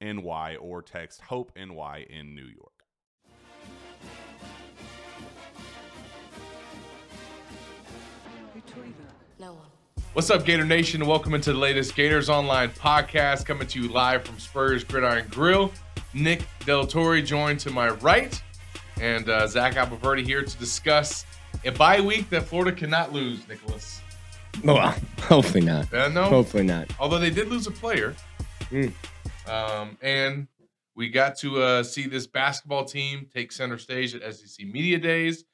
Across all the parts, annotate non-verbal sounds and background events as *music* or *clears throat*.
NY or text Hope NY in New York. No one. What's up, Gator Nation? Welcome into the latest Gators Online podcast coming to you live from Spurrier's Gridiron Grill. Nick Del Torre joined to my right, and uh, Zach Abolverdi here to discuss a bye week that Florida cannot lose, Nicholas. Well, *laughs* hopefully not. Uh, no, Hopefully not. although they did lose a player. Mm. Um, and we got to uh, see this basketball team take center stage at SEC Media Days.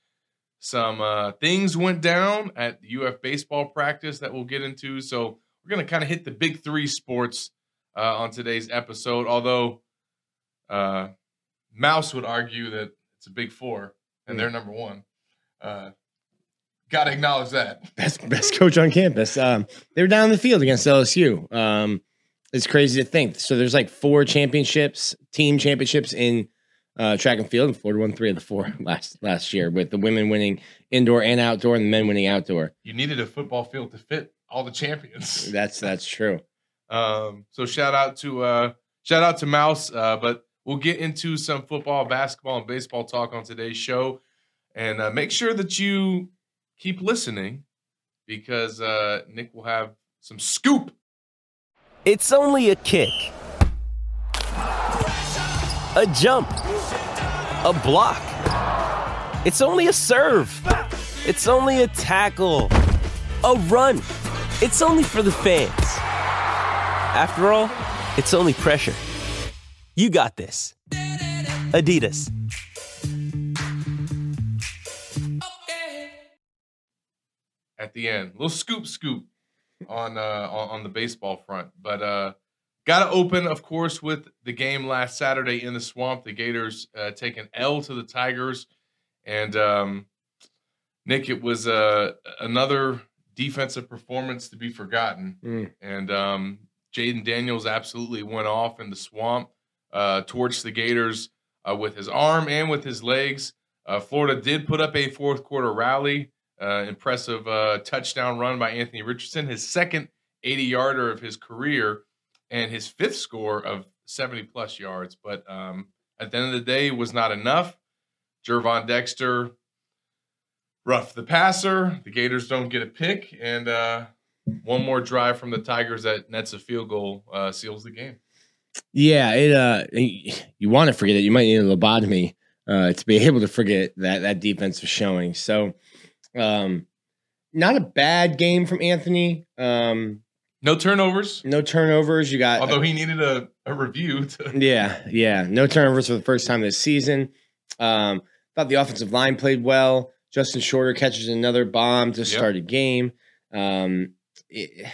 Some uh, things went down at UF baseball practice that we'll get into. So we're going to kind of hit the big three sports uh, on today's episode. Although uh, Mouse would argue that it's a big four and they're number one. Uh, Got to acknowledge that. Best best coach on campus. Um, they were down in the field against LSU. Um, it's crazy to think. So there's like four championships, team championships in uh, track and field. And Florida won three of the four *laughs* last last year, with the women winning indoor and outdoor, and the men winning outdoor. You needed a football field to fit all the champions. *laughs* That's that's true. Um, so shout out to uh, shout out to Mouse. Uh, but we'll get into some football, basketball, and baseball talk on today's show, and uh, make sure that you keep listening because uh, Nick will have some scoop. It's only a kick, a jump, a block. It's only a serve. It's only a tackle, a run. It's only for the fans. After all, it's only pressure. You got this. Adidas. at the end. little scoop scoop on uh on, the baseball front. But uh gotta open, of course, with the game last Saturday in the swamp. The Gators uh take an L to the Tigers. And um Nick, it was uh another defensive performance to be forgotten. Mm. And um Jayden Daniels absolutely went off in the swamp, uh, torched the Gators uh, with his arm and with his legs. Uh, Florida did put up a fourth quarter rally. Uh, impressive uh, touchdown run by Anthony Richardson, his second 80 yarder of his career, and his fifth score of 70 plus yards. But um, at the end of the day, was not enough. Gervon Dexter roughed the passer. The Gators don't get a pick, and uh, one more drive from the Tigers that nets a field goal uh, seals the game. Yeah, it. Uh, you want to forget it. You might need a lobotomy uh, to be *laughs* able to forget that that defense was showing. So, um, not a bad game from Anthony. Um, No turnovers. No turnovers. You got Although he needed a, a review. To, *laughs* Yeah, yeah. No turnovers for the first time this season. Um, thought the offensive line played well. Justin Shorter catches another bomb to Yep. start a game. Um, it-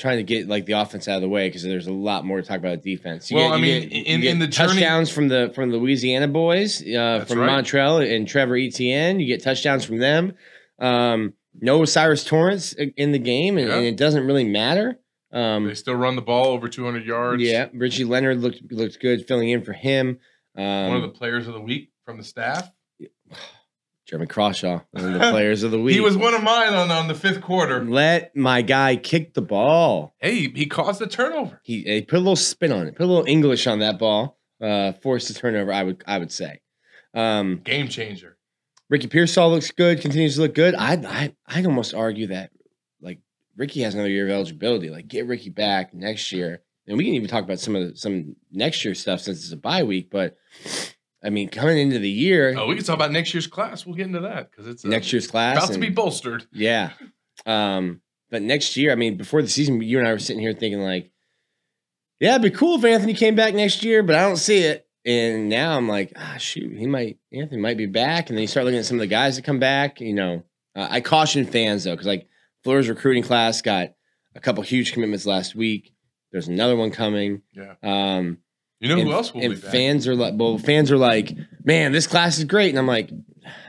trying to get like the offense out of the way because there's a lot more to talk about defense. Well, get- I you mean, get- in- in the journey- touchdowns from the from the Louisiana boys, uh, from right. Montrell and Trevor Etienne. You get touchdowns from them. Um, no Cyrus Torrence in the game, and, Yeah. and it doesn't really matter. Um, they still run the ball over 200 yards. yeah, Richie Leonard looked looked good filling in for him. Um, One of the players of the week from the staff. Jeremy Crawshaw, one of the *laughs* players of the week. He was one of mine on, on the fifth quarter. Let my guy kick the ball. Hey, he caused the turnover. He, he put a little spin on it, put a little English on that ball. Uh, forced a turnover. I would I would say. Um, Game changer. Ricky Pearsall looks good, continues to look good. I I I'd almost argue that like Ricky has another year of eligibility. Like get Ricky back next year, and we can even talk about some of the, some next year stuff since it's a bye week. But I mean, coming into the year, Oh, we can talk about next year's class. We'll get into that because it's next year's class, about to be bolstered. Yeah. Um, but next year, I mean, before the season, you and I were sitting here thinking like, yeah, it'd be cool if Anthony came back next year, but I don't see it. And now I'm like, ah, shoot, he might, Anthony might be back. And then you start looking at some of the guys that come back. You know, uh, I caution fans though, because like Florida's recruiting class got a couple huge commitments last week. There's another one coming. Yeah. Um, You know and, who else will and be back? fans are like, well, fans are like, man, this class is great, and I'm like,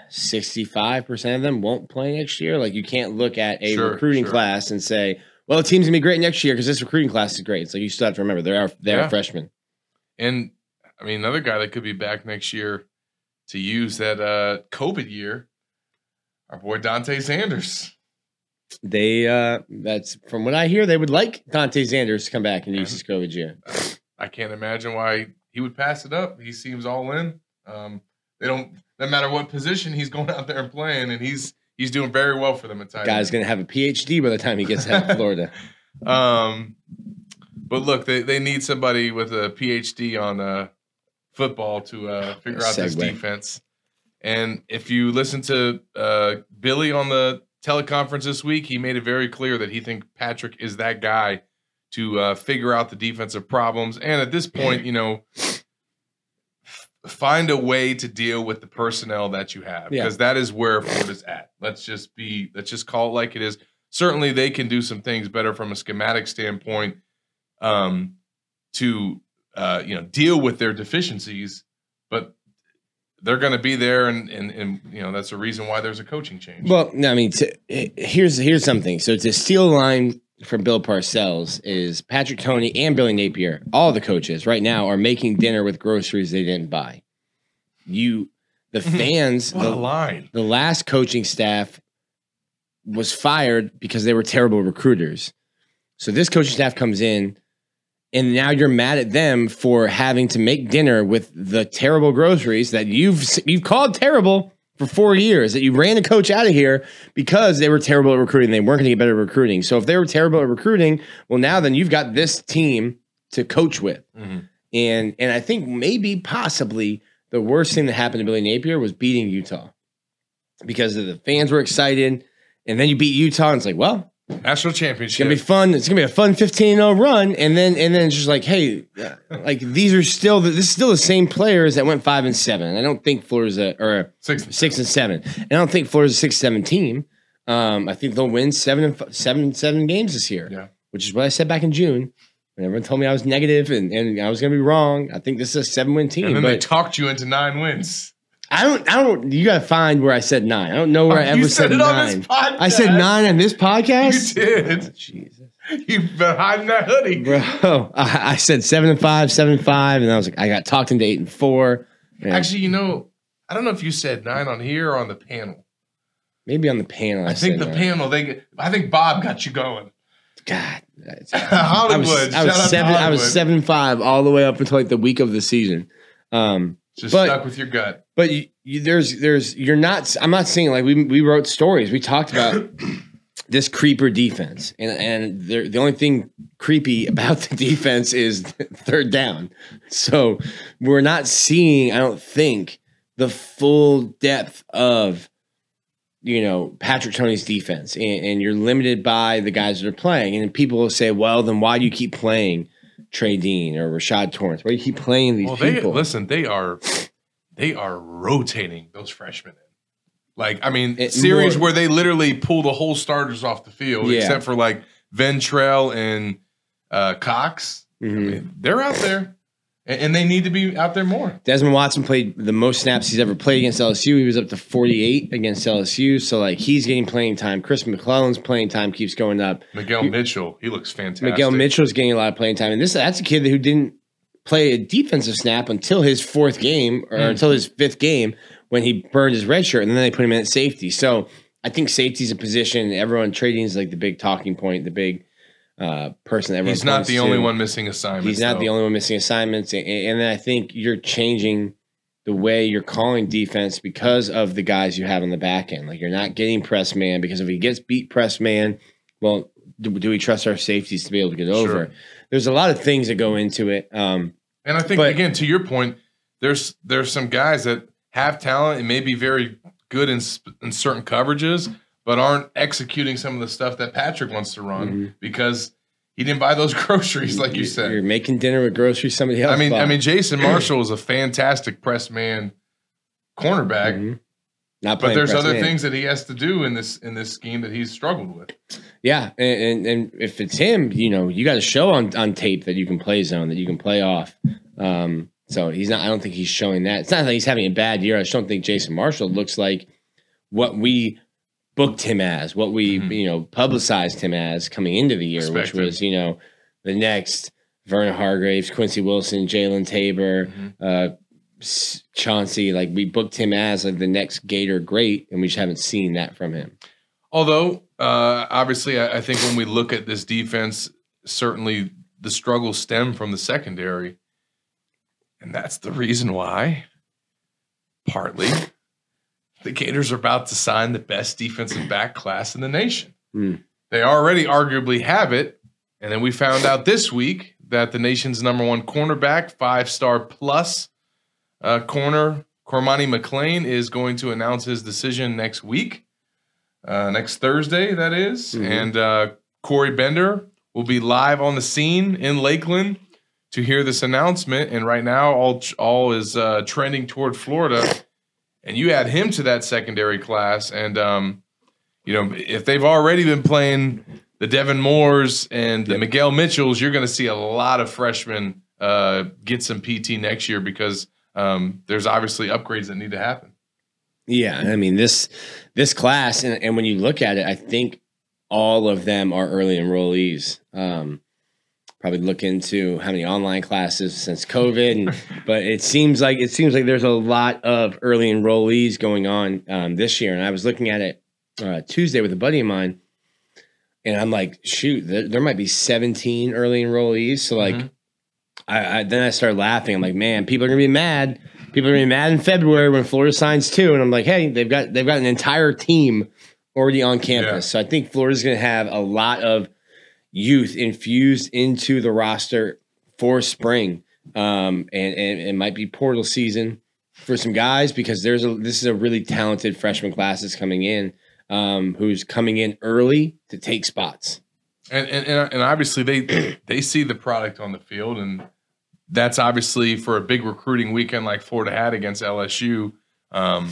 65 percent of them won't play next year. Like, you can't look at a Sure, recruiting sure. class and say, well, the team's gonna be great next year because this recruiting class is great. It's like you still have to remember they are they are Yeah. freshmen. And I mean, another guy that could be back next year to use that uh, COVID year, our boy Dante Sanders. They uh that's from what I hear, they would like Dante Sanders to come back and use his COVID year. I can't imagine why he would pass it up. He seems all in. Um, they don't. No matter what position he's *laughs* going out there and playing, and he's he's doing very well for them at times. Guy's gonna have a PhD by the time he gets out of *laughs* Florida. Um, but look, they, they need somebody with a PhD on uh, football to uh, figure out this defense. And if you listen to uh, Billy on the teleconference this week, he made it very clear that he thinks Patrick is that guy to uh, figure out the defensive problems. And at this point, you know, find a way to deal with the personnel that you have Yeah. because that is where Florida's at. Let's just be, let's just call it like it is certainly they can do some things better from a schematic standpoint um, to uh, you know deal with their deficiencies, but they're going to be there, and, and and you know that's the reason why there's a coaching change. Well, I mean, to, here's here's something. So to steal line from Bill Parcells is Patrick Toney and Billy Napier. All the coaches right now are making dinner with groceries they didn't buy. You, the *laughs* fans, what the, line! the last coaching staff was fired because they were terrible recruiters. So this coaching staff comes in, and now you're mad at them for having to make dinner with the terrible groceries that you've you've called terrible for four years. That you ran a coach out of here because they were terrible at recruiting. They weren't going to get better at recruiting. So if they were terrible at recruiting, well, now then you've got this team to coach with. Mhm. And and I think maybe possibly the worst thing that happened to Billy Napier was beating Utah because the fans were excited, and then you beat Utah, and it's like, well, National championship. it's gonna be fun. It's gonna be a fun 15-0 run, and then and then it's just like, hey, uh, like these are still the, this is still the same players that went five and seven. And I don't think Florida's a or six. six and seven. And I don't think Florida's a six seven team. Um, I think they'll win seven and f- seven seven games this year. Yeah. which is what I said back in June. When everyone told me I was negative and, and I was gonna be wrong. I think this is a seven win team. And then they but talked you into nine wins. I don't. I don't. You gotta find where I said nine. I don't know where I Oh, *laughs* you ever said said, it on nine. this podcast. I said nine on this podcast. You did. *laughs* Jesus, You've been hiding that hoodie. bro. I, I said seven and five, seven and five, and I was like, I got talked into eight and four. Actually, you know, I don't know if you said nine on here or on the panel. maybe on the panel. I, I think the nine. panel. They. I think Bob got you going. God, *laughs* Hollywood. I was, I was seven. I was seven five all the way up until like the week of the season. Um, Just but- stuck with your gut. but you, you, there's there's you're not. I'm not saying like we we wrote stories. We talked about *coughs* this creeper defense, and and the the only thing creepy *laughs* about the defense is *laughs* third down. So we're not seeing. I don't think the full depth of you know Patrick Toney's defense, and, and you're limited by the guys that are playing. And people will say, "Well, then why do you keep playing Trey Dean or Rashad Torrence? Why do you keep playing these Well, they people?" listen. They are they are rotating those freshmen in. Like I mean, It- series more- where they literally pull the whole starters off the field, Yeah. except for like Ventrell and uh, Cox. I Mhm. mean, they're out there, and, they need to be out there more. Desmond Watson played the most snaps he's ever played against LSU. He was up to 48 against LSU. So like he's getting playing time. Chris McClellan's playing time keeps going up. Miguel Mitchell, he looks fantastic. Miguel Mitchell's getting a lot of playing time. And this that's a kid who didn't play a defensive snap until his fourth game or Mm. until his fifth game when he burned his red shirt and then they put him in at safety. So I think safety's a position everyone trading is like the big talking point, the big uh, person that He's not the only one missing assignments. He's not though. the only one missing assignments, and, and then I think you're changing the way you're calling defense because of the guys you have on the back end. Like you're not getting press man because if he gets beat press man, well, do, do we trust our safeties to be able to get over? Sure. There's a lot of things that go into it. Um, And I think But- again, to your point, there's there's some guys that have talent and may be very good in in certain coverages, but aren't executing some of the stuff that Patrick wants to run Mhm. because he didn't buy those *laughs* groceries, like you you're- said. you're making dinner with groceries somebody else. I mean, I mean, Jason *clears throat* Marshall is a fantastic press man cornerback, Mhm. not but there's other man. things that he has to do in this in this scheme that he's struggled with. Yeah, and, and and if it's him, you know, you got to show on on tape that you can play zone, that you can play off. Um, so he's not. I don't think he's showing that. It's not that he's having a bad year. I just don't think Jason Marshall looks like what we booked him as, what we Mhm. you know publicized him as coming into the year, which was you know the next Vernon Hargreaves, Quincy Wilson, Jalen Tabor, Mhm. uh, Chauncey. Like we booked him as like the next Gator great, and we just haven't seen that from him. Although, uh, obviously, I, I think when we look at this defense, certainly the struggles stem from the secondary. And that's the reason why, partly, the Gators are about to sign the best defensive back class in the nation. Hmm. They already arguably have it. And then we found out this week that the nation's number one cornerback, five star plus uh, corner, Cormani McClain, is going to announce his decision next week uh, next Thursday, that is. Mhm. And uh, Corey Bender will be live on the scene in Lakeland to hear this announcement. And right now, all all is uh, trending toward Florida. And you add him to that secondary class, and um, you know if they've already been playing the Devin Moores and the Miguel Mitchells, you're going to see a lot of freshmen uh, get some PT next year because um, there's obviously upgrades that need to happen. Yeah, I mean this this class, and, and when you look at it, I think all of them are early enrollees. Um, probably look into how many online classes since COVID, and, *laughs* but it seems like it seems like there's a lot of early enrollees going on um, this year. And I was looking at it uh, Tuesday with a buddy of mine, and I'm like, shoot, there, there might be 17 early enrollees. So like, Mhm. I, I then I started laughing. I'm like, man, people are gonna be mad. People are gonna be mad in February when Florida signs two, and I'm like, hey, they've got they've got an entire team already on campus. Yeah. So I think Florida's gonna have a lot of youth infused into the roster for spring, um, and and it might be portal season for some guys because there's a this is a really talented freshman class that's coming in, um, who's coming in early to take spots. and and and and obviously they *clears throat* they see the product on the field, and that's obviously for a big recruiting weekend like Florida had against LSU. Um,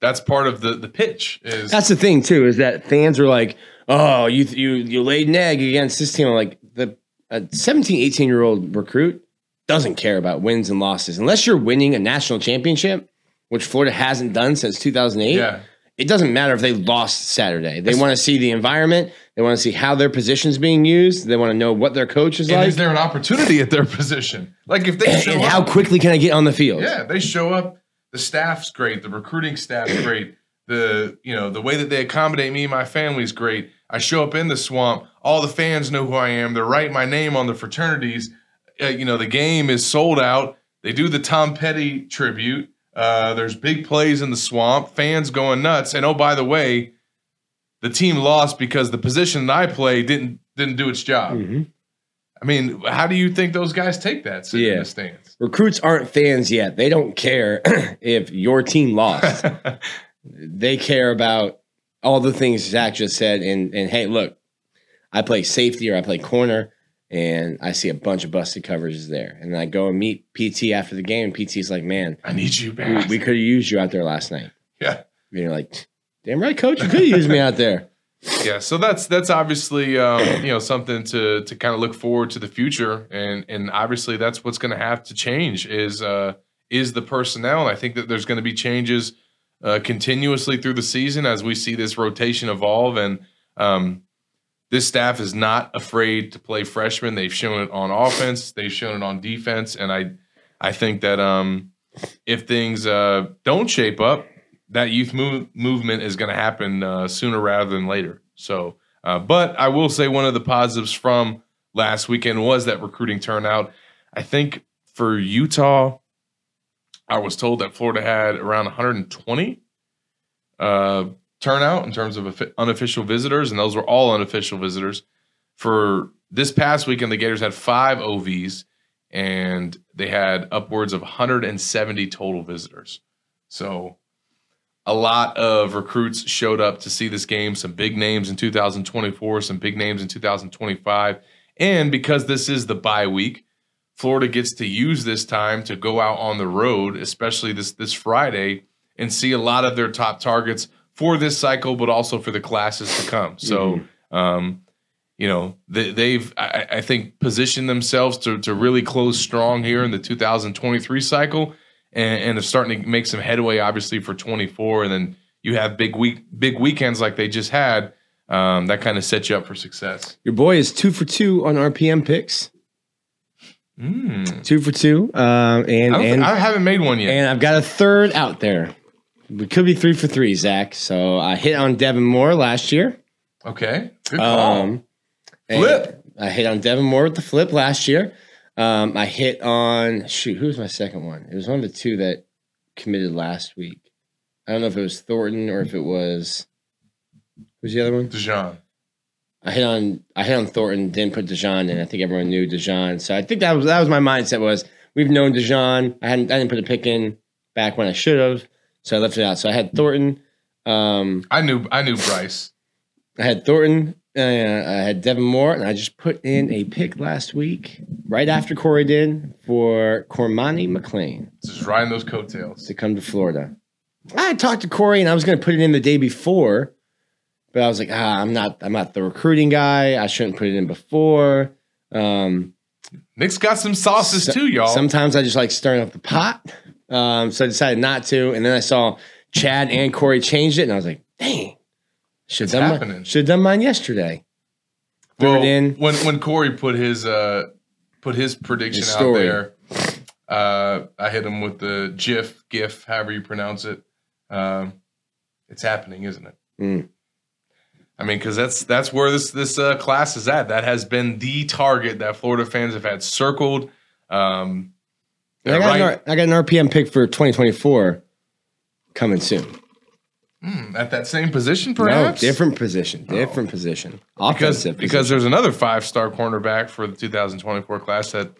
that's part of the the pitch. Is That's the thing too, is that fans are like, "Oh, you you you laid an egg against this team." I'm like the a 17, 18 year old recruit doesn't care about wins and losses unless you're winning a national championship, which Florida hasn't done since 2008. yeah, It doesn't matter if they lost Saturday. They want to see the environment. They want to see how their position's being used. They want to know what their coach is and like, is there an opportunity at their position? Like if they and, show and up, how quickly can I get on the field? Yeah, they show up. The staff's great. The recruiting staff's great. The you know the way that they accommodate me and my family's great. I show up in the swamp. All the fans know who I am. They write my name on the fraternities. Uh, you know the game is sold out. They do the Tom Petty tribute. Uh, there's big plays in the swamp. Fans going nuts. And oh by the way, the team lost because the position that I play didn't didn't do its job. Mhm. I mean, how do you think those guys take that sitting in Yeah. the stands? Recruits aren't fans yet. They don't care *clears throat* if your team lost. *laughs* they care about all the things Zach just said. And and hey, look, I play safety or I play corner, and I see a bunch of busted coverages there, and I go and meet PT after the game. And PT's like, "Man, I need you we, back. we could have used you out there last night." yeah. And you're like, "Damn right, coach, you could have used me out there." *laughs* Yeah, so that's that's obviously um, you know something to to kind of look forward to the future, and and obviously that's what's going to have to change is uh, is the personnel. And I think that there's going to be changes uh, continuously through the season as we see this rotation evolve, and um, this staff is not afraid to play freshmen. They've shown it on offense, they've shown it on defense, and I I think that um, if things uh, don't shape up, that youth move, movement is going to happen uh, sooner rather than later. So, uh, but I will say one of the positives from last weekend was that recruiting turnout. I think for Utah, I was told that Florida had around 120 uh, turnout in terms of unofficial visitors, and those were all unofficial visitors. For this past weekend, the Gators had five OVs, and they had upwards of 170 total visitors. So a lot of recruits showed up to see this game. Some big names in 2024, some big names in 2025. And because this is the bye week, Florida gets to use this time to go out on the road, especially this this Friday, and see a lot of their top targets for this cycle, but also for the classes to come. So, um, you know, they, they've I, I think positioned themselves to to really close strong here in the 2023 cycle and, and are starting to make some headway, obviously for 24. And then you have big week, big weekends like they just had. Um, that kind of sets you up for success. Your boy is two for two on RPM picks. Mm. Two for two, um, and I, and I haven't made one yet. and I've got a third out there. We could be three for three, Zach. So I hit on Devin Moore last year. okay, good call. Um, Flip. I hit on Devin Moore with the flip last year. Um, I hit on shoot. Who was my second one? It was one of the two that committed last week. I don't know if it was Thornton or if it was who's the other one. Dijon. I hit on I hit on Thornton, didn't put Dijon in. I think everyone knew Dijon, so I think that was that was my mindset was we've known Dijon. I hadn't I didn't put a pick in back when I should have, so I left it out. So I had Thornton. Um, I knew I knew Bryce. I had Thornton. Uh, I had Devin Moore, and I just put in a pick last week, right after Corey did, for Cormani McClain Just riding those coattails. to come to Florida. I had talked to Corey, and I was going to put it in the day before, but I was like, ah, I'm not, I'm not the recruiting guy. I shouldn't put it in before. Um, Nick's got some sauces so- too, y'all. Sometimes I just like stirring up the pot, um, so I decided not to. And then I saw Chad and Corey changed it, and I was like, dang, should have done, happening. mine- should done mine yesterday. Well, it in. when when Corey put his uh put his prediction His out there, uh, I hit him with the GIF, GIF, however you pronounce it. Um, it's happening, isn't it? Mm. I mean, because that's that's where this this uh, class is at. That has been the target that Florida fans have had circled. Um, I, got right- an I got an RPM pick for 2024 coming soon. Hmm, at that same position, perhaps? No, different position, different position. because Offensive because position. there's another five star cornerback for the 2024 class that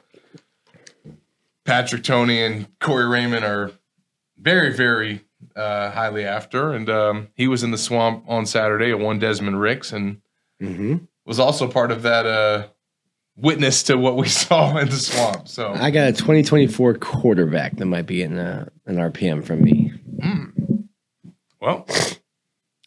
Patrick Toney and Corey Raymond are very very uh, highly after, and um, he was in the swamp on Saturday at one Desmond Ricks, and Mhm. was also part of that uh, witness to what we *laughs* saw in the swamp. So I got a 2024 quarterback that might be in uh, an RPM from me. well,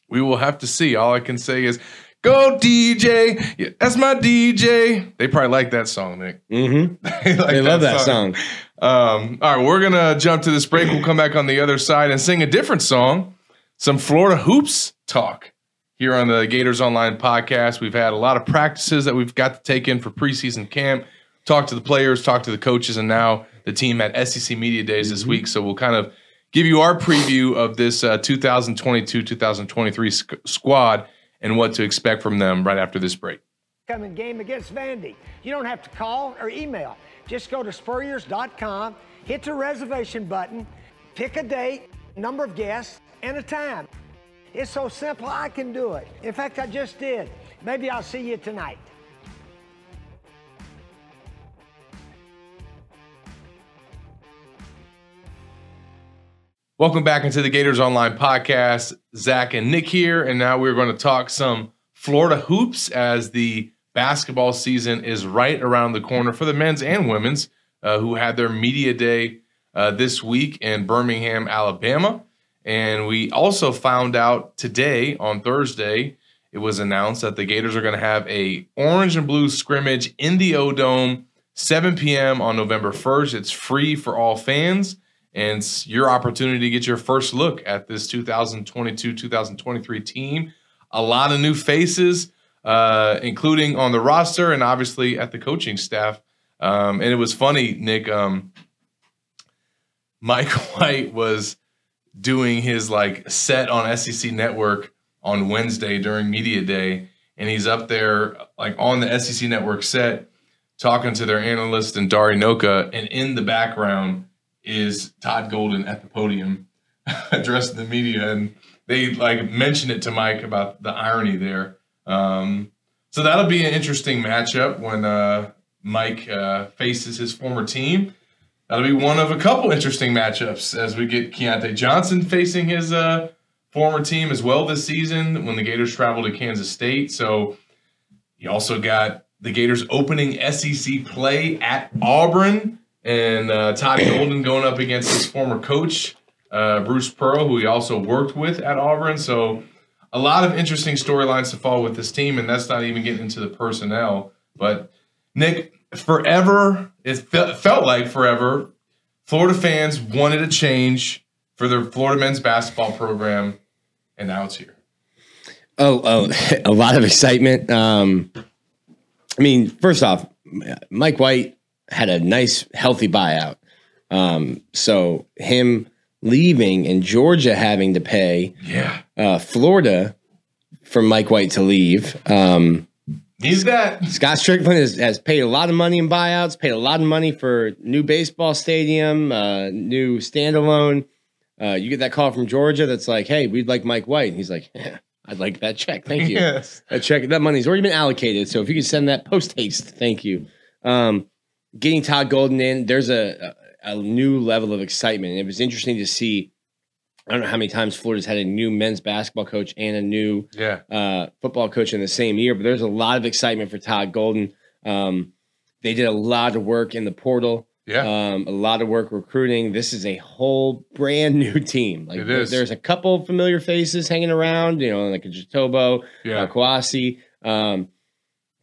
we will have to see. All I can say is. Go DJ, yeah, that's my DJ. They probably like that song, Nick. Mm-hmm. *laughs* they like They love that song. Um, all right, we're gonna jump to this break. We'll come back on the other side and sing a different song, some Florida hoops talk here on the Gators Online podcast. We've had a lot of practices that we've got to take in for preseason camp. Talk to the players, talk to the coaches, and now the team at SEC Media Days this week. So we'll kind of give you our preview of this 2022-2023 squad and what to expect from them right after this break. Coming game against Vandy. You don't have to call or email. Just go to spurriers.com, hit the reservation button, pick a date, number of guests, and a time. It's so simple, I can do it. In fact, I just did. Maybe I'll see you tonight. Welcome back into the Gators Online podcast. Zach and Nick here, and now we're going to talk some Florida hoops as the basketball season is right around the corner for the men's and women's, uh, who had their media day uh, this week in Birmingham, Alabama. And we also found out today on Thursday, it was announced that the Gators are going to have a orange and blue scrimmage in the O Dome, 7 p.m. on November 1st. It's free for all fans, and it's your opportunity to get your first look at this 2022-2023 team. A lot of new faces, uh, including on the roster and obviously at the coaching staff. Um, and it was funny, Nick. Um, Mike *laughs* White was doing his like set on SEC Network on Wednesday during media day, and he's up there like on the SEC Network set talking to their analyst and Dari Nowkhah, and in the background is Todd Golden at the podium *laughs* addressing the media, and they like mentioned it to Mike about the irony there. Um, so that'll be an interesting matchup when uh, Mike uh, faces his former team that'll be one of a couple interesting matchups as we get Keyontae Johnson facing his uh, former team as well this season when the Gators travel to Kansas State. So you also got the Gators opening SEC play at Auburn and uh, Todd *clears throat* Golden going up against his former coach, uh, Bruce Pearl, who he also worked with at Auburn. So a lot of interesting storylines to follow with this team, and that's not even getting into the personnel. But Nick, forever, it fe- felt like forever, Florida fans wanted a change for their Florida men's basketball program, and now it's here. Oh, oh, *laughs* a lot of excitement. Um, I mean, first off, Mike White had a nice, healthy buyout. Um, so him leaving and Georgia having to pay Yeah. uh, Florida for Mike White to leave. Um, He's got Scott Stricklin has, has paid a lot of money in buyouts, paid a lot of money for new baseball stadium, uh, new standalone. Uh, you get that call from Georgia that's like, hey, we'd like Mike White. And he's like, yeah, I'd like that check. Thank you. *laughs* Yes. That check, that money's already been allocated. So if you could send that post haste, thank you. Um, getting Todd Golden in, there's a, a, a new level of excitement. And it was interesting to see. I don't know how many times Florida's had a new men's basketball coach and a new Yeah. uh, football coach in the same year, but there's a lot of excitement for Todd Golden. Um, they did a lot of work in the portal, Yeah. um, a lot of work recruiting. This is a whole brand new team. Like It there- is. a couple familiar faces hanging around, you know, like a Jitoboh, yeah. uh, Kwasi, um,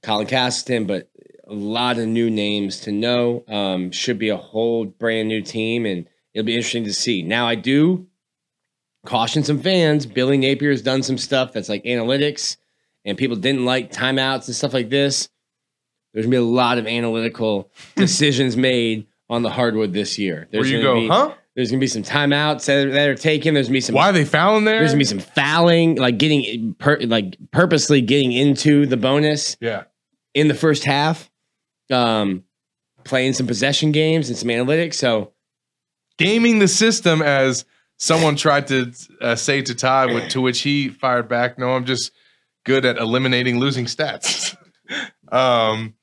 Colin Castleton, but a lot of new names to know. Um, should be a whole brand new team, and it'll be interesting to see. Now, I do caution some fans. Billy Napier has done some stuff that's like analytics, and people didn't like timeouts and stuff like this. There's gonna be a lot of analytical *laughs* decisions made on the hardwood this year. Where There's you gonna go, be, huh? There's gonna be some timeouts that are, that are taken. There's gonna be some Why are they fouling there? there's gonna be some fouling, like getting per, like purposely getting into the bonus yeah. in the first half, um, playing some possession games and some analytics. So Gaming the system, as someone tried to uh, say to Todd, with- to which he fired back, "No, I'm just good at eliminating losing stats." *laughs* um,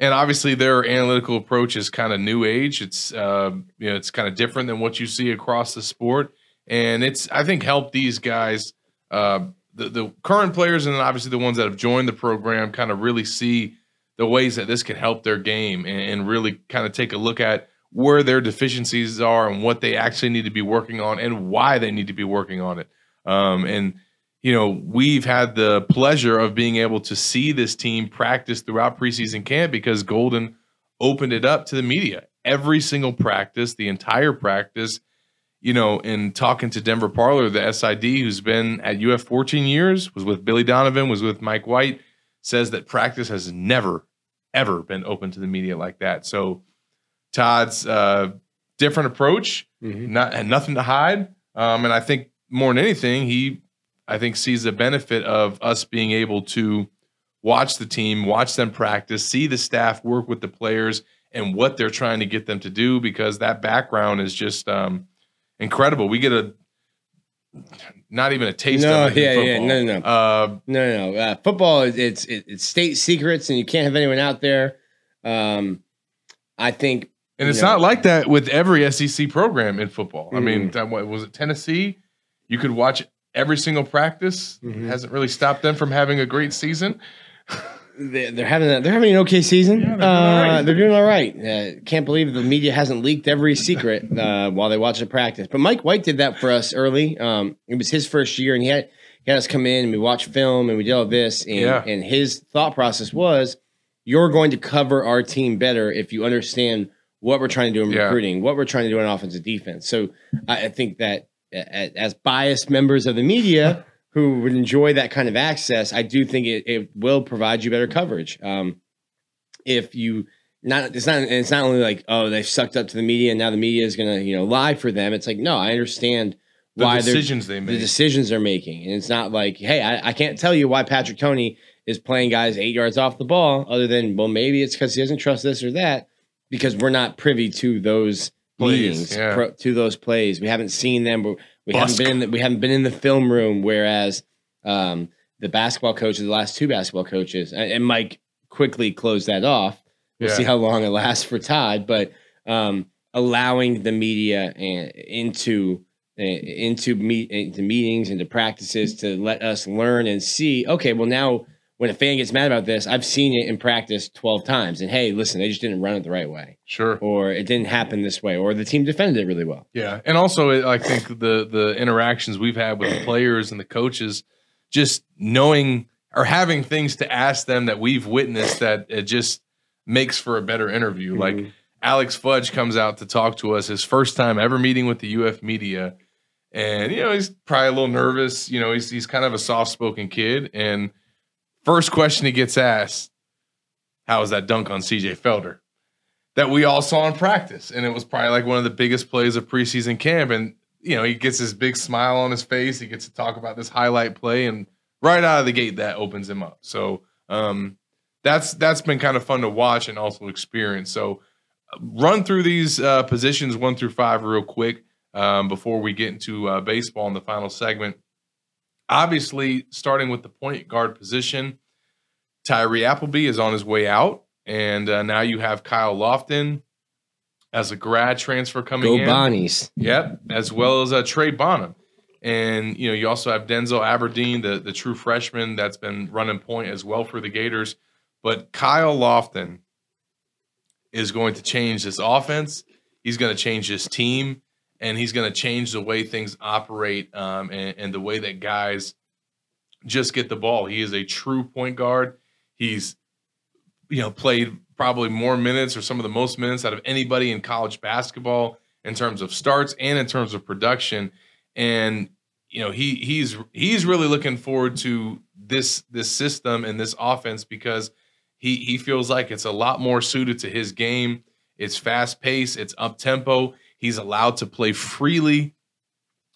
and obviously, their analytical approach is kind of new age. It's uh, you know, it's kind of different than what you see across the sport, and it's I think helped these guys, uh, the the current players, and then obviously the ones that have joined the program, kind of really see the ways that this can help their game, and, and really kind of take a look at where their deficiencies are and what they actually need to be working on and why they need to be working on it. Um, and you know, we've had the pleasure of being able to see this team practice throughout preseason camp because Golden opened it up to the media. Every single practice, the entire practice, you know, in talking to Denver Parlor, the SID who's been at UF 14 years, was with Billy Donovan, was with Mike White, says that practice has never, ever been open to the media like that. So Todd's uh, different approach, not had nothing to hide. Um, and I think more than anything, he I think sees the benefit of us being able to watch the team, watch them practice, see the staff work with the players and what they're trying to get them to do because that background is just um, incredible. We get a not even a taste No, of it. yeah, yeah, no, no, no. Uh, no, no. Uh, football is it's it's state secrets, and you can't have anyone out there. Um, I think And it's Yeah. not like that with every SEC program in football. I Mm. mean, that, what, was it Tennessee? You could watch every single practice. Mhm. Hasn't really stopped them from having a great season. *laughs* They're, they're having a, they're having an okay season. Yeah, they're doing uh, all right. They're doing all right. Uh, can't believe the media hasn't leaked every secret uh, while they watch the practice. But Mike White did that for us early. Um, it was his first year, and he had he had us come in and we watched film and we did all this. And, Yeah. and his thought process was, you're going to cover our team better if you understand what we're trying to do in Yeah. recruiting, what we're trying to do in offensive defense. So I, I think that as biased members of the media who would enjoy that kind of access, I do think it, it will provide you better coverage. Um, if you not, it's not, it's not only like oh they've sucked up to the media and now the media is gonna you know lie for them. It's like no, I understand The why decisions they make. the decisions they're making, and it's not like hey I, I can't tell you why Patrick Toney is playing guys eight yards off the ball, other than well maybe it's because he doesn't trust this or that because we're not privy to those Plays, meetings yeah. pro, to those plays. We haven't seen them. We, we haven't been in the, we haven't been in the film room. Whereas um, the basketball coaches, the last two basketball coaches, and, and Mike quickly closed that off. We'll Yeah. see how long it lasts for Todd, but um, allowing the media and into into meet into meetings into practices to let us learn and see. Okay, well now when a fan gets mad about this, I've seen it in practice twelve times, and hey, listen, they just didn't run it the right way Sure. or it didn't happen this way, or the team defended it really well. Yeah, and also I think the the interactions we've had with the players and the coaches, just knowing or having things to ask them that we've witnessed that it just makes for a better interview. Like Mhm. Alex Fudge comes out to talk to us, his first time ever meeting with the UF media, and you know he's probably a little nervous. You know he's he's kind of a soft spoken kid, and first question he gets asked, "How was that dunk on CJ Felder?" That we all saw in practice, and it was probably like one of the biggest plays of preseason camp. And you know he gets his big smile on his face. He gets to talk about this highlight play, and right out of the gate that opens him up. So um, that's that's been kind of fun to watch and also experience. So run through these uh, positions one through five real quick um, before we get into uh, baseball in the final segment. Obviously, starting with the point guard position, Tyree Appleby is on his way out, and uh, now you have Kyle Lofton as a grad transfer coming Go in. Bonnies. Yep, as well as uh, Trey Bonham. And you know, you also have Denzel Aberdeen, the the true freshman that's been running point as well for the Gators. But Kyle Lofton is going to change this offense. He's going to change this team, and he's going to change the way things operate um, and, and the way that guys just get the ball. He is a true point guard. He's you know played probably more minutes or some of the most minutes out of anybody in college basketball in terms of starts and in terms of production and you know he he's he's really looking forward to this this system and this offense because he he feels like it's a lot more suited to his game it's fast paced it's up tempo he's allowed to play freely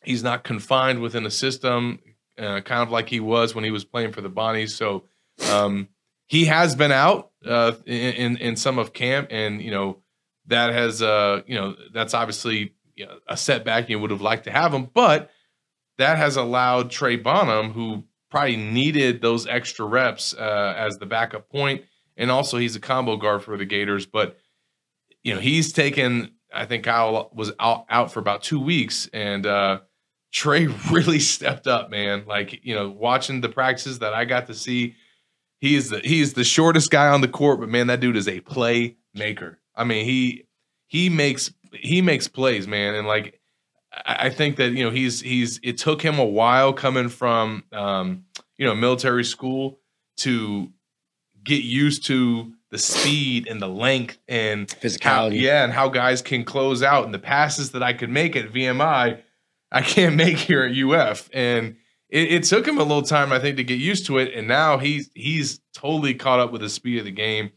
he's not confined within a system uh, kind of like he was when he was playing for the bonnies so um he has been out uh, in, in some of camp, and you know that has uh you know that's obviously you know, a setback. You would have liked to have him, but that has allowed Trey Bonham, who probably needed those extra reps uh, as the backup point, and also he's a combo guard for the Gators. But you know he's taken. I think Kyle was out out for about two weeks, and uh, Trey *laughs* really stepped up, man. Like you know, watching the practices that I got to see he is the he is the shortest guy on the court, but man, that dude is a playmaker. I mean, he he makes he makes plays, man, and like I, I think that you know he's he's it took him a while coming from um, you know military school to get used to the speed and the length and how, Physicality. yeah, and how guys can close out and the passes that I could make at VMI, I can't *laughs* make here at UF. And it, it took him a little time, I think, to get used to it. And now he's he's totally caught up with the speed of the game.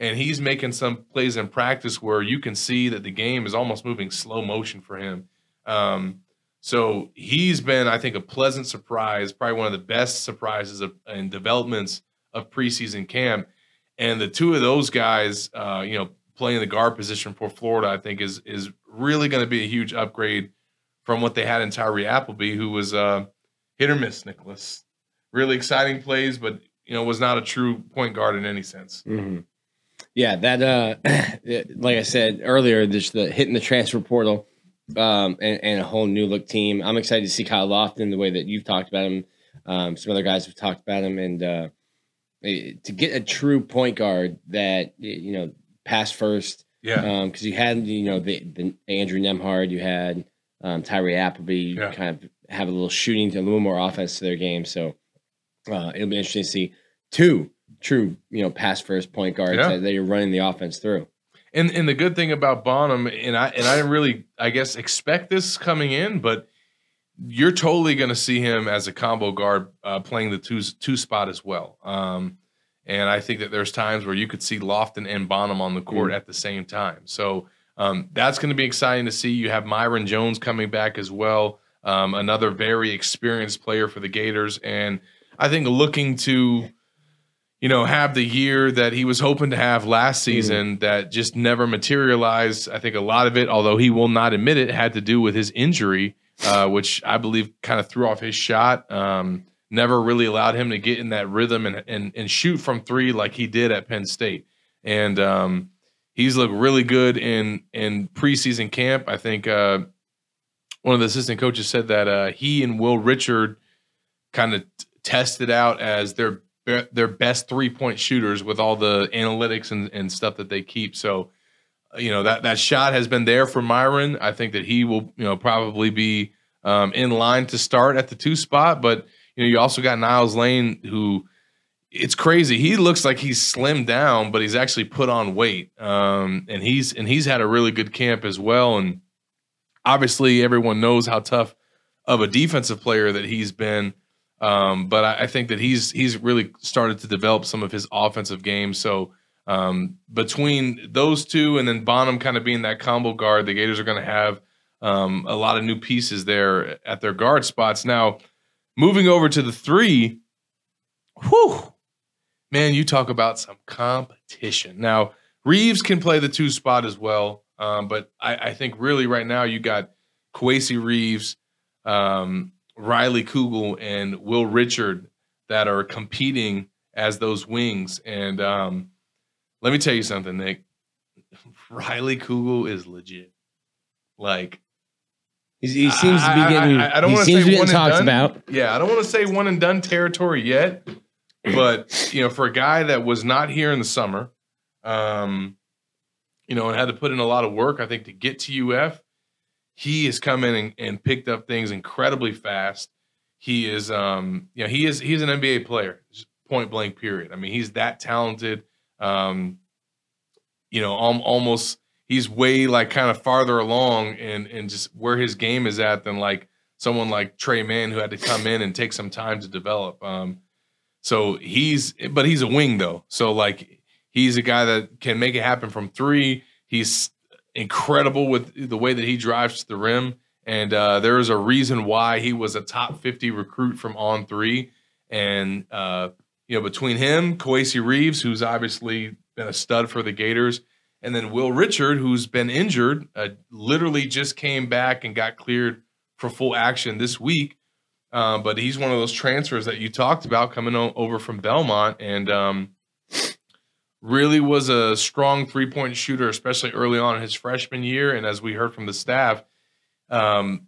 And he's making some plays in practice where you can see that the game is almost moving slow motion for him. Um, so he's been, I think, a pleasant surprise, probably one of the best surprises of, and developments of preseason camp. And the two of those guys, uh, you know, playing the guard position for Florida, I think is is really going to be a huge upgrade from what they had in Tyree Appleby, who was uh, hit or miss. Nicholas, really exciting plays, but you know, was not a true point guard in any sense. Mhm. Yeah, that uh, *clears throat* like I said earlier, just the hitting the transfer portal, um, and, and a whole new look team. I'm excited to see Kyle Lofton the way that you've talked about him. Um, some other guys have talked about him, and uh, to get a true point guard that you know pass first, Yeah. because you had you know the, the Andrew Nembhard, you had um, Tyree Appleby, Yeah. kind of have a little shooting, to a little more offense to their game. So uh, it'll be interesting to see two true you know pass first point guards Yeah. that, that you're running the offense through. And and the good thing about Bonham, and I and I didn't really, I guess, expect this coming in, but you're totally going to see him as a combo guard uh, playing the two two spot as well. Um, and I think that there's times where you could see Lofton and Bonham on the court at the same time. So um, that's going to be exciting to see. You have Myreon Jones coming back as well, um, another very experienced player for the Gators, and I think looking to you know, have the year that he was hoping to have last season that just never materialized. I think a lot of it, although he will not admit it, had to do with his injury, uh, which I believe kind of threw off his shot. Um, never really allowed him to get in that rhythm and, and and shoot from three like he did at Penn State. And um, he's looked really good in in preseason camp. I think uh, one of the assistant coaches said that uh, he and Will Richard kind of t- tested out as their their best three point shooters with all the analytics and, and stuff that they keep. So, you know that that shot has been there for Myreon. I think that he will you know probably be um, in line to start at the two spot. But you know you also got Niels Lane who it's crazy. He looks like he's slimmed down, but he's actually put on weight. Um, and he's and he's had a really good camp as well. And obviously everyone knows how tough of a defensive player that he's been. Um, but I, I think that he's he's really started to develop some of his offensive game. So um, between those two and then Bonham kind of being that combo guard, the Gators are going to have um, a lot of new pieces there at their guard spots. Now, moving over to the three, whew, man, you talk about some competition. Now, Reeves can play the two spot as well, um, but I, I think really right now you got Kowacie Reeves, um, Riley Kugel, and Will Richard that are competing as those wings. And um, let me tell you something, Nick. Riley Kugel is legit. Like He's, he seems to be I- I- getting. I- I don't he wanna seems say to getting one and talked done. about. Yeah, I don't want to say one and done territory yet, but you know, for a guy that was not here in the summer, um, you know, and had to put in a lot of work, I think to get to UF, he has come in and, and picked up things incredibly fast. He is, um, you know, he is he's an NBA player, point blank. Period. I mean, he's that talented. Um, you know, al- almost he's way like kind of farther along and and just where his game is at than like someone like Tre Mann who had to come in and take some time to develop. Um, so he's, but he's a wing though. So like he's a guy that can make it happen from three. He's incredible with the way that he drives to the rim, and uh, there is a reason why he was a top fifty recruit from on three. And uh, you know, between him, Kowacie Reeves, who's obviously been a stud for the Gators, and then Will Richard, who's been injured, uh, literally just came back and got cleared for full action this week. Um, but he's one of those transfers that you talked about coming o- over from Belmont, and um, really was a strong three point shooter, especially early on in his freshman year. And as we heard from the staff, um,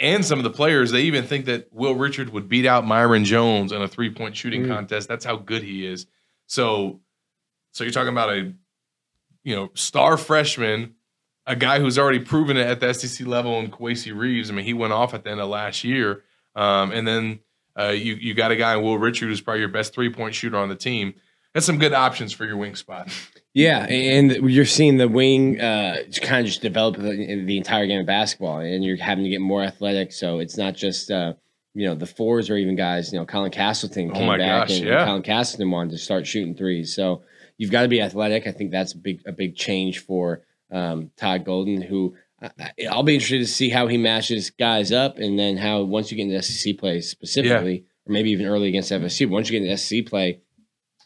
and some of the players, they even think that Will Richard would beat out Myreon Jones in a three point shooting Mm. contest. That's how good he is. So, so you're talking about a you know star freshman, a guy who's already proven it at the SEC level in Kowacie Reeves. I mean, he went off at the end of last year, um, and then uh, you you got a guy in Will Richard who's probably your best three point shooter on the team. That's some good options for your wing spot. *laughs* Yeah, and you're seeing the wing uh, kind of just develop the, the entire game of basketball, and you're having to get more athletic. So it's not just uh, you know the fours or even guys. You know, Colin Castleton Oh came my back, gosh, and yeah. Colin Castleton wanted to start shooting threes. So you've got to be athletic. I think that's a big a big change for um, Todd Golden, who I, I- I'll be interested to see how he matches guys up, and then how once you get into SEC play specifically, or maybe even early against FSU. Once you get into SEC play.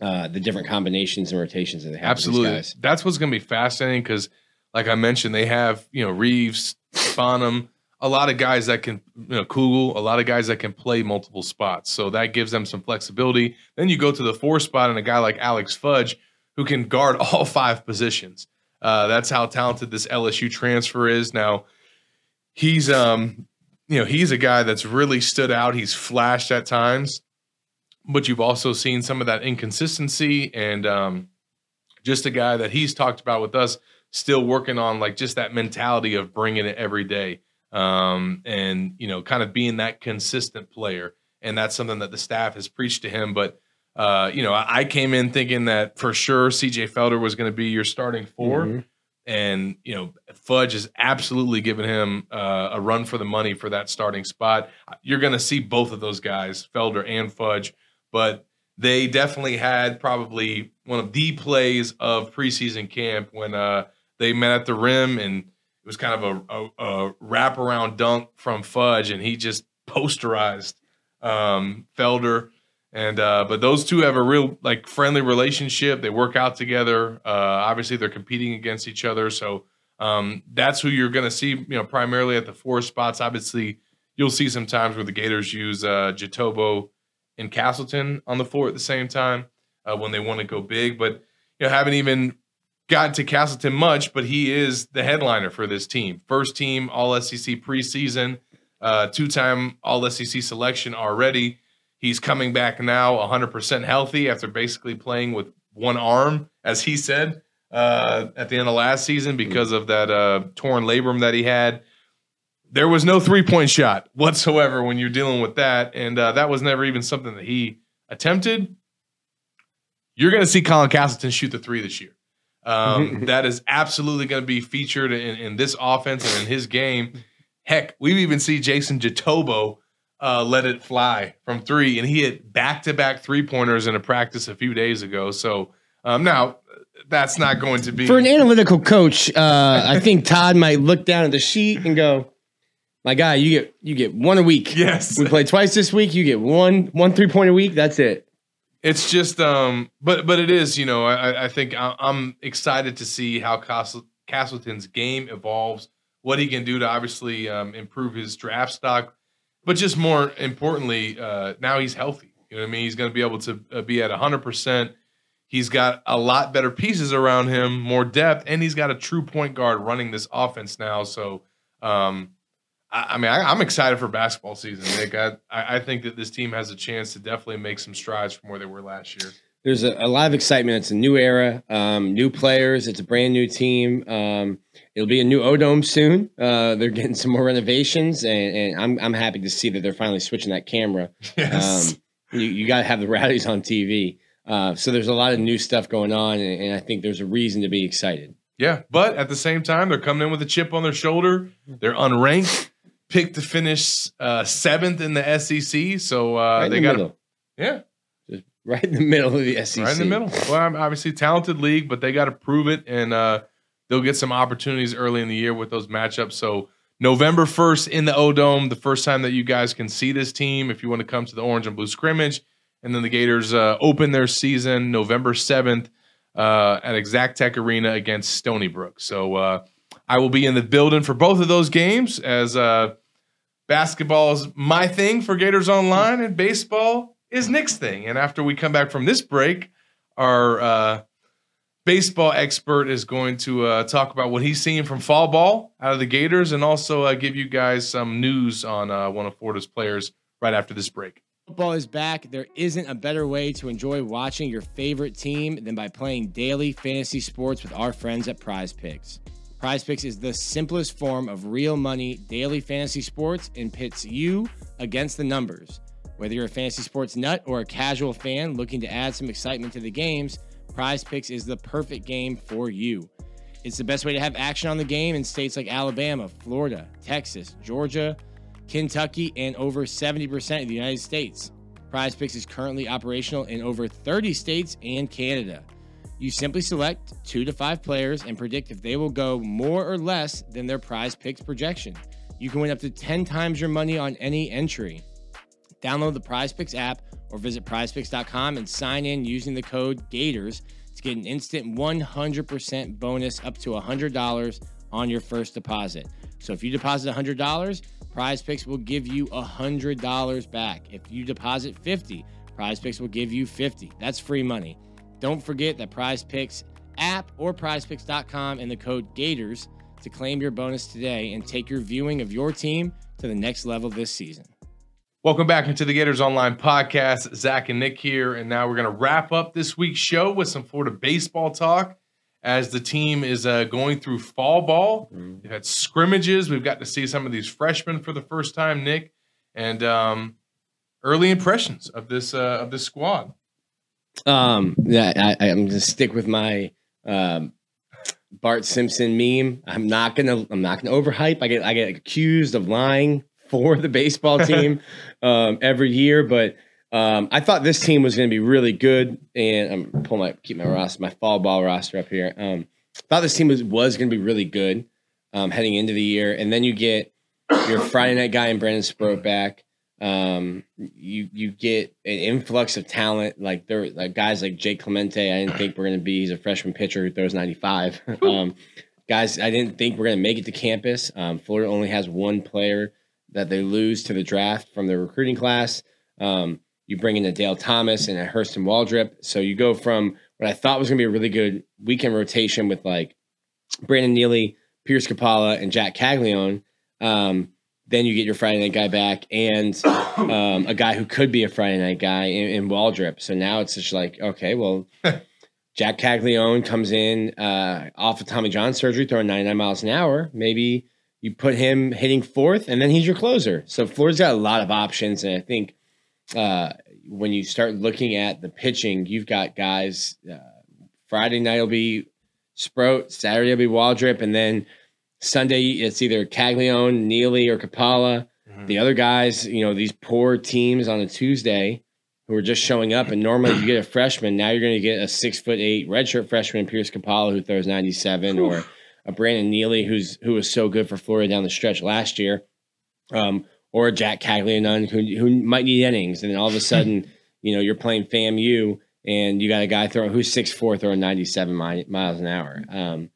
Uh, the different combinations and rotations that they have. Absolutely. guys. That's what's going to be fascinating because, like I mentioned, they have you know Reeves, Bonham, a lot of guys that can you know Kugel, a lot of guys that can play multiple spots. So that gives them some flexibility. Then you go to the four spot and a guy like Alex Fudge, who can guard *laughs* all five positions. Uh, that's how talented this LSU transfer is. Now, he's um, you know, he's a guy that's really stood out. He's flashed at times, but you've also seen some of that inconsistency and um, just a guy that he's talked about with us still working on like just that mentality of bringing it every day um, and you know kind of being that consistent player. And that's something that the staff has preached to him but uh, you know I, I came in thinking that for sure cj felder was going to be your starting 4 Mhm. and you know fudge is absolutely giving him uh, a run for the money for that starting spot. You're going to see both of those guys felder and fudge but they definitely had probably one of the plays of preseason camp when uh, they met at the rim and it was kind of a, a, a wraparound dunk from Fudge and he just posterized um, Felder. And uh, but those two have a real like friendly relationship. They work out together. Uh, obviously, they're competing against each other. So um, that's who you're going to see. You know, primarily at the four spots. Obviously, you'll see some times where the Gators use uh, Jitoboh and Castleton on the floor at the same time uh, when they want to go big. But you know, haven't even gotten to Castleton much, but he is the headliner for this team. First team All SEC preseason, uh, two time All SEC selection already. He's coming back now 100% healthy after basically playing with one arm, as he said uh, at the end of last season because of that uh, torn labrum that he had. There was no three point shot whatsoever when you're dealing with that. And uh, that was never even something that he attempted. You're going to see Colin Castleton shoot the three this year. Um, *laughs* that is absolutely going to be featured in, in this offense and in his game. Heck, we've even see Jason Jitoboh uh, let it fly from three, and he hit back to back three pointers in a practice a few days ago. So um, now that's not going to be For an analytical coach, uh, I think Todd might look down at the sheet and go, "My guy, you get you get one a week. yes. We play twice this week. You get one one three point a week. That's it." It's just, um, but but it is, you know, I, I think I'm excited to see how Castle, Castleton's game evolves, what he can do to obviously um, improve his draft stock, but just more importantly, uh, now he's healthy. You know what I mean? He's going to be able to uh, be at 100. percent He's got a lot better pieces around him, more depth, and he's got a true point guard running this offense now. So, um, I, I mean, I, I'm excited for basketball season, Nick. I, I I think that this team has a chance to definitely make some strides from where they were last year. There's a, a lot of excitement. It's a new era, um, new players. It's a brand new team. Um, it'll be a new Odome soon. Uh, they're getting some more renovations, and, and I'm I'm happy to see that they're finally switching that camera. *laughs* Yes. Um, you you got to have the rallies on TV. Uh, so there's a lot of new stuff going on, and, and I think there's a reason to be excited. yeah, but at the same time, they're coming in with a chip on their shoulder. They're unranked, picked to finish uh, seventh in the SEC. So uh, right they the got middle, yeah, just right in the middle of the SEC. right in the middle. Well, I'm obviously talented league, but they got to prove it, and uh, they'll get some opportunities early in the year with those matchups. So November 1st in the O Dome, the first time that you guys can see this team if you want to come to the Orange and Blue scrimmage. And then the Gators uh, open their season November 7th uh, at Exactech Arena against Stony Brook. So uh, I will be in the building for both of those games as uh, basketball is my thing for Gators Online and baseball is Nick's thing. And after we come back from this break, our uh, baseball expert is going to uh, talk about what he's seeing from fall ball out of the Gators and also uh, give you guys some news on uh, one of Florida's players right after this break. Football is back. There isn't a better way to enjoy watching your favorite team than by playing daily fantasy sports with our friends at Prize Picks. Prize Picks is the simplest form of real money daily fantasy sports and pits you against the numbers. Whether you're a fantasy sports nut or a casual fan looking to add some excitement to the games, Prize Picks is the perfect game for you. It's the best way to have action on the game in states like Alabama, Florida, Texas, Georgia, Kentucky, and over 70% of the United States. Prize Picks is currently operational in over 30 states and Canada. You simply select two to five players and predict if they will go more or less than their prize picks projection. You can win up to 10 times your money on any entry. Download the Prize Picks app or visit prizepicks.com and sign in using the code GATORS to get an instant 100% bonus up to $100 on your first deposit. So if you deposit $100, Prize Picks will give you $100 back. If you deposit 50, Prize Picks will give you 50. That's free money. Don't forget that Prize Picks app or prizepicks.com and the code GATORS to claim your bonus today and take your viewing of your team to the next level this season. Welcome back into the Gators Online podcast. Zach and Nick here. And now we're going to wrap up this week's show with some Florida baseball talk as the team is uh, going through fall ball. Mm-hmm. We've had scrimmages. We've got to see some of these freshmen for the first time, Nick, and um, early impressions of this uh, of this squad. Um, yeah, I, I'm gonna stick with my um, Bart Simpson meme. I'm not gonna I'm not gonna overhype. I get I get accused of lying for the baseball *laughs* team um, every year, but um, I thought this team was gonna be really good. And I'm pull my keep my roster my fall ball roster up here. Um, thought this team was was gonna be really good um, heading into the year, and then you get your Friday night guy and Brandon Sproat back. Um, you you get an influx of talent like there like guys like Jake Clemente. I didn't think we're gonna be. He's a freshman pitcher who throws 95. *laughs* um, guys, I didn't think we're gonna make it to campus. Um, Florida only has one player that they lose to the draft from the recruiting class. Um, you bring in a Dale Thomas and a Hurston Waldrep, so you go from what I thought was gonna be a really good weekend rotation with like Brandon Neely, Pierce Coppola, and Jac Caglianone. Um, then you get your Friday night guy back and *coughs* um, a guy who could be a Friday night guy in, in Waldrep. So now it's just like, okay, well, *laughs* Jac Caglianone comes in uh, off of Tommy John surgery, throwing 99 miles an hour. Maybe you put him hitting fourth, and then he's your closer. So Florida's got a lot of options, and I think uh, when you start looking at the pitching, you've got guys. Uh, Friday night will be Sproat, Saturday will be Waldrep, and then Sunday it's either Caglianone, Neely, or Coppola. The other guys, you know, these poor teams on a Tuesday who are just showing up, and normally you get a freshman. Now you're going to get a six foot eight redshirt freshman, Pierce Coppola, who throws 97, or a Brandon Neely, who's who was so good for Florida down the stretch last year, um, or a Jac Caglianone, who who might need innings, and then all of a *laughs* sudden, you know, you're playing FAMU, and you got a guy throwing who's six four throwing 97 mi- miles an hour. Um,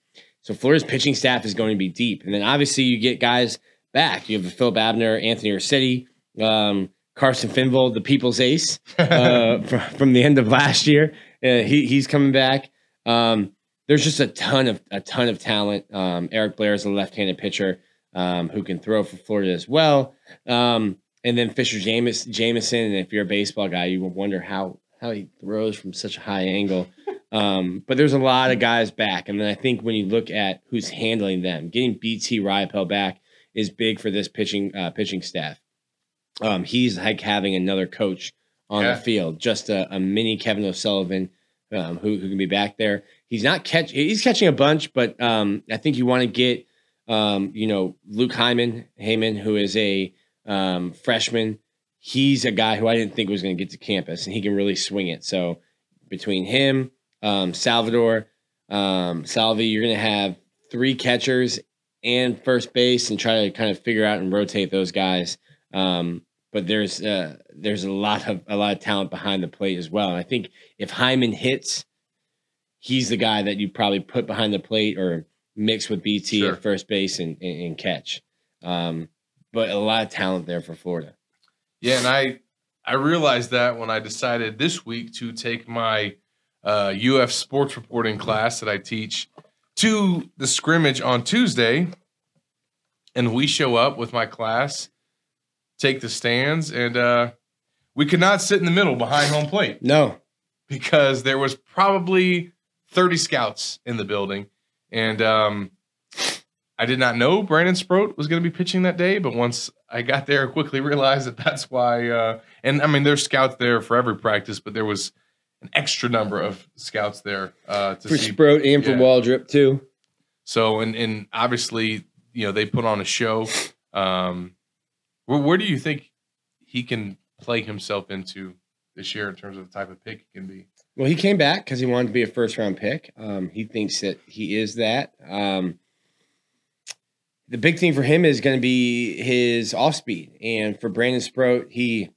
so Florida's pitching staff is going to be deep, and then obviously you get guys back. You have Phil Abner, Anthony Ursetti, um, Carson Finnvold, the people's ace *laughs* uh, from, from the end of last year. Uh, he he's coming back. Um, there's just a ton of a ton of talent. Um, Eric Blair is a left-handed pitcher um, who can throw for Florida as well. Um, and then Fisher James, Jameson. And if you're a baseball guy, you will wonder how how he throws from such a high angle. Um, but there's a lot of guys back, and then I think when you look at who's handling them, getting BT Riopelle back is big for this pitching uh, pitching staff. Um, he's like having another coach on Yeah. the field, just a, a mini Kevin O'Sullivan um, who, who can be back there. He's not catch. He's catching a bunch, but um, I think you want to get um, you know Luke Hyman Heyman, who is a um, freshman. He's a guy who I didn't think was going to get to campus, and he can really swing it. So between him, um, Salvador, um, Salvi, you're going to have three catchers and first base, and try to kind of figure out and rotate those guys. Um, but there's uh, there's a lot of a lot of talent behind the plate as well. And I think if Hyman hits, he's the guy that you probably put behind the plate or mix with BT Sure. at first base and, and, and catch. Um, but a lot of talent there for Florida. Yeah, and I I realized that when I decided this week to take my uh, UF sports reporting class that I teach to the scrimmage on Tuesday, and we show up with my class, take the stands, and uh, we could not sit in the middle behind home plate No, because there was probably 30 scouts in the building. And um, I did not know Brandon Sproat was going to be pitching that day, but once I got there, I quickly realized that that's why. Uh, and I mean, there's scouts there for every practice, but there was an extra number of scouts there uh, to for see. Sproat and for yeah. Waldrep too. So, and and obviously, you know, they put on a show. Um, where, where do you think he can play himself into this year in terms of the type of pick he can be? Well, he came back because he wanted to be a first round pick. Um, he thinks that he is that. Um, the big thing for him is going to be his off speed, and for Brandon Sproat, he.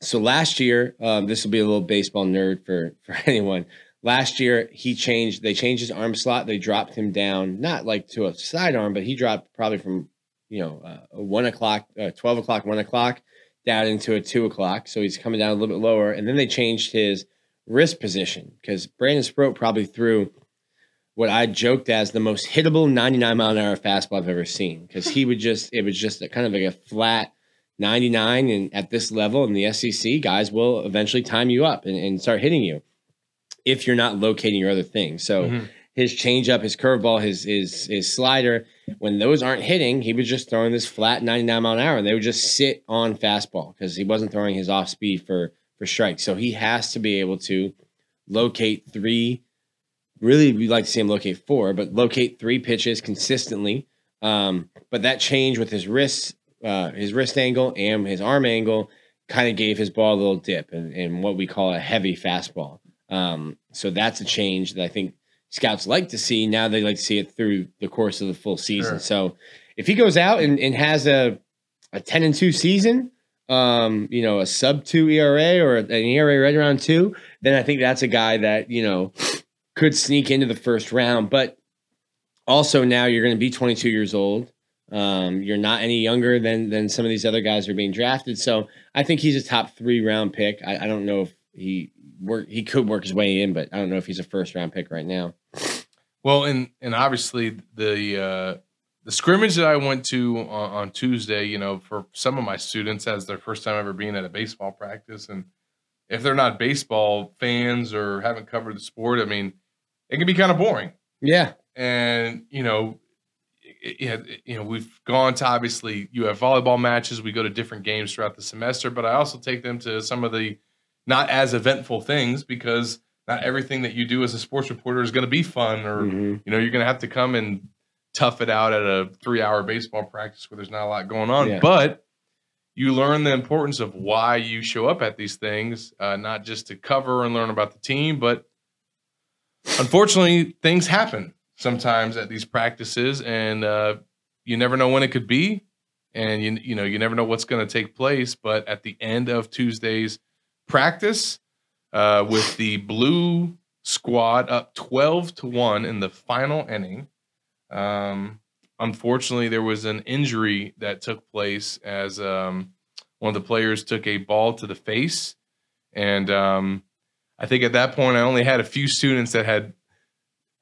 So last year, um, this will be a little baseball nerd for *laughs* for anyone. Last year, he changed. They changed his arm slot. They dropped him down, not like to a sidearm, but he dropped probably from you know uh, one o'clock, uh, twelve o'clock, one o'clock down into a two o'clock. So he's coming down a little bit lower, and then they changed his wrist position because Brandon Sproat probably threw what I joked as the most hittable 99 mile an hour fastball I've ever seen because he would just it was just a, kind of like a flat 99 and at this level in the SEC guys will eventually time you up and, and start hitting you if you're not locating your other things. So Mhm. his changeup, his curveball, his his his slider, when those aren't hitting, he was just throwing this flat 99 mile an hour and they would just sit on fastball because he wasn't throwing his off speed for for strikes. So he has to be able to locate three. Really, we'd like to see him locate four, but locate three pitches consistently. Um, but that change with his wrist, uh, his wrist angle and his arm angle, kind of gave his ball a little dip and, and what we call a heavy fastball. Um, so that's a change that I think scouts like to see. Now they like to see it through the course of the full season. Sure. So if he goes out and, and has a a ten and two season, um, you know, a sub two ERA or an ERA right around two, then I think that's a guy that you know could sneak into the first round. But also now you're going to be 22 years old. Um, you're not any younger than than some of these other guys who are being drafted. So I think he's a top three round pick. I, I don't know if he work he could work his way in, but I don't know if he's a first round pick right now. Well, and and obviously the uh, the scrimmage that I went to on, on Tuesday, you know, for some of my students, as their first time ever being at a baseball practice, and if they're not baseball fans or haven't covered the sport, I mean, it can be kind of boring. Yeah, And you know, you know, we've gone to obviously you have volleyball matches. We go to different games throughout the semester, but I also take them to some of the not as eventful things because not everything that you do as a sports reporter is going to be fun or Mhm. you know you're going to have to come and tough it out at a three hour baseball practice where there's not a lot going on Yeah. but you learn the importance of why you show up at these things uh, not just to cover and learn about the team but unfortunately things happen sometimes at these practices and uh, you never know when it could be and you you know you never know what's going to take place but at the end of tuesday's practice uh, with the blue squad up 12 to 1 in the final inning. Um, unfortunately, there was an injury that took place as um, one of the players took a ball to the face. And um, I think at that point, I only had a few students that had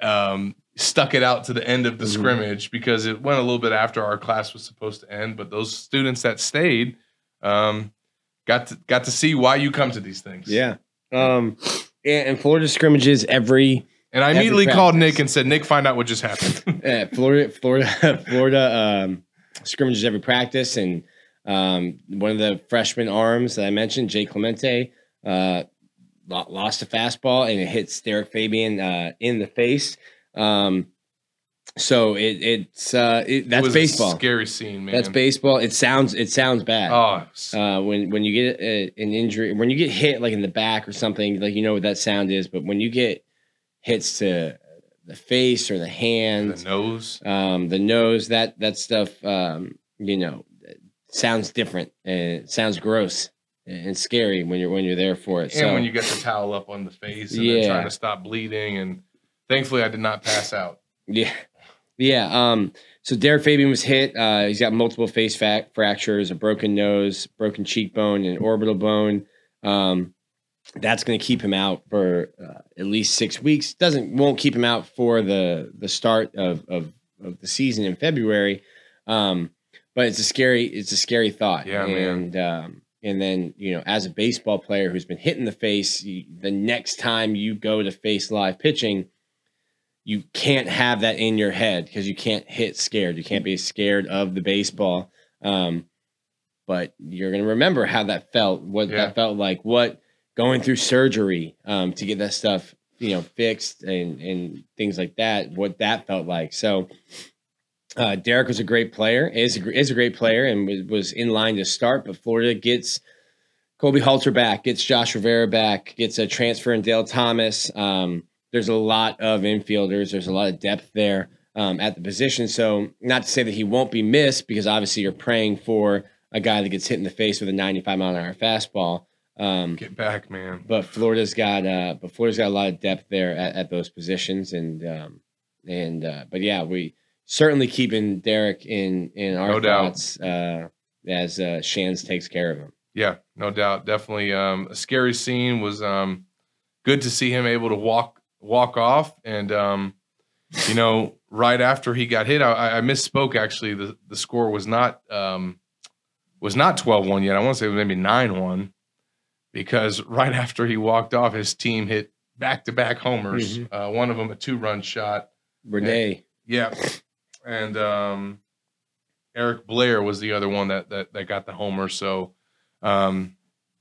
um, stuck it out to the end of the Mhm. scrimmage because it went a little bit after our class was supposed to end. But those students that stayed um, got to, got to see why you come to these things. yeah. Um, and, Florida scrimmages every And I Every immediately called. Nick and said, Nick, find out what just happened. *laughs* uh, Florida, Florida, *laughs* Florida um, scrimmages every practice, and um, one of the freshman arms that I mentioned, Jay Clemente, uh, lost a fastball and it hits Derek Fabian uh, in the face. Um, so it, it's uh, it, It that's a baseball. scary scene, man. That's baseball. It sounds it sounds bad. Oh, Uh, when when you get a, an injury, when you get hit like in the back or something, like you know what that sound is. But when you get hits to the face or the hands, the nose. um, the nose, that that stuff, um, you know, sounds different and it sounds gross and scary when you're when you're there for it. And so when you get the towel up on the face and Yeah. trying to stop bleeding. And thankfully, I did not pass out. yeah, yeah. Um, so Derek Fabian was hit. Uh, he's got multiple face fac- fractures, a broken nose, broken cheekbone, and orbital bone. Um, that's going to keep him out for uh, at least six weeks. Doesn't won't keep him out for the the start of of, of the season in February. Um, but it's a scary it's a scary thought. Yeah, man. and um, and then you know, as a baseball player who's been hit in the face, you, the next time you go to face live pitching, you can't have that in your head because you can't hit scared. You can't be scared of the baseball. Um, but you're gonna remember how that felt, what Yeah. that felt like, what going through surgery um, to get that stuff, you know, fixed and and things like that, what that felt like. So uh, Derek was a great player, is a, is a great player, and was, was in line to start. But Florida gets Colby Halter back, gets Josh Rivera back, gets a transfer in Dale Thomas. Um, there's a lot of infielders. There's a lot of depth there um, at the position. So not to say that he won't be missed, because obviously you're praying for a guy that gets hit in the face with a 95 mile an hour fastball. Um, Get back, man. but Florida's got uh, but Florida's got a lot of depth there at, at those positions, and um, and uh, but yeah, we certainly keeping Derek in in our No thoughts uh, as uh, Shands takes care of him. Yeah, no doubt. Definitely um, a scary scene. Was um, good to see him able to walk walk off. And um, you know, right after he got hit, I, I misspoke. Actually, the the score was not um, was not 12-1 yet. I want to say it was maybe 9-1 because right *laughs* after he walked off, his team hit back to back homers. Uh, one of them a two run shot. Renee. Yeah, and um, Eric Blair was the other one that that, that got the homer. So um,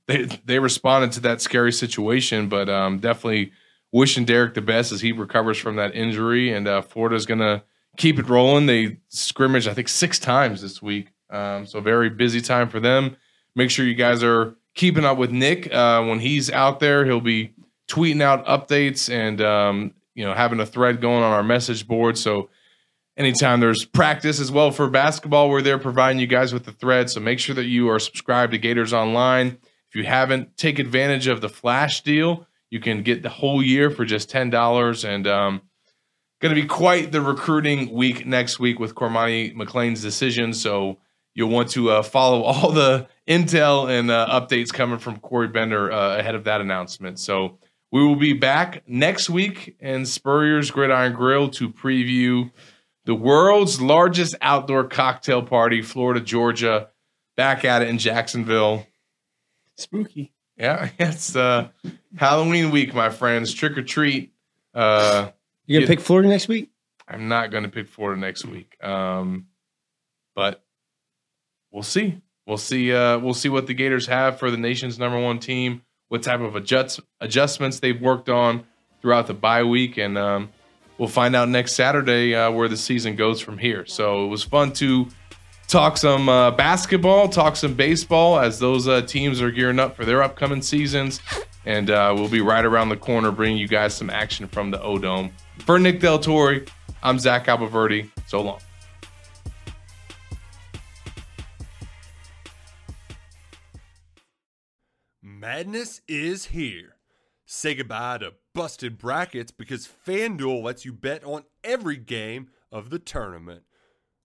they they responded to that scary situation, but um, definitely wishing Derek the best as he recovers from that injury. And uh, Florida's gonna keep it rolling. They scrimmage I think six times this week, um, so very busy time for them. Make sure you guys are keeping up with Nick uh, when he's out there. He'll be tweeting out updates and um, you know having a thread going on our message board. So anytime there's practice as well for basketball, we're there providing you guys with the thread. So make sure that you are subscribed to Gators Online. If you haven't, take advantage of the flash deal. You can get the whole year for just ten dollars, and um, going to be quite the recruiting week next week with Cormani McClain's decision. So you'll want to uh, follow *laughs* all the intel and uh, updates coming from Corey Bender uh, ahead of that announcement. So we will be back next week in Spurrier's Gridiron Grill to preview the world's largest outdoor cocktail party, Florida, Georgia. Back at it in Jacksonville. Spooky. Yeah, *laughs* it's uh, Halloween week, my friends. Trick or treat. Uh, You gonna Yeah. pick Florida next week? I'm not going to pick Florida next week, um, but we'll see. We'll see. Uh, we'll see what the Gators have for the nation's number one team. What type of adjust, adjustments they've worked on throughout the bye week, and um, we'll find out next Saturday uh, where the season goes from here. So it was fun to talk some uh, basketball, talk some baseball as those uh, teams are gearing up for their upcoming seasons. And uh, we'll be right around the corner bringing you guys some action from the O Dome. For Nick Del Torre, I'm Zach Abolverdi. So long. Madness is here. Say goodbye to busted brackets because FanDuel lets you bet on every game of the tournament.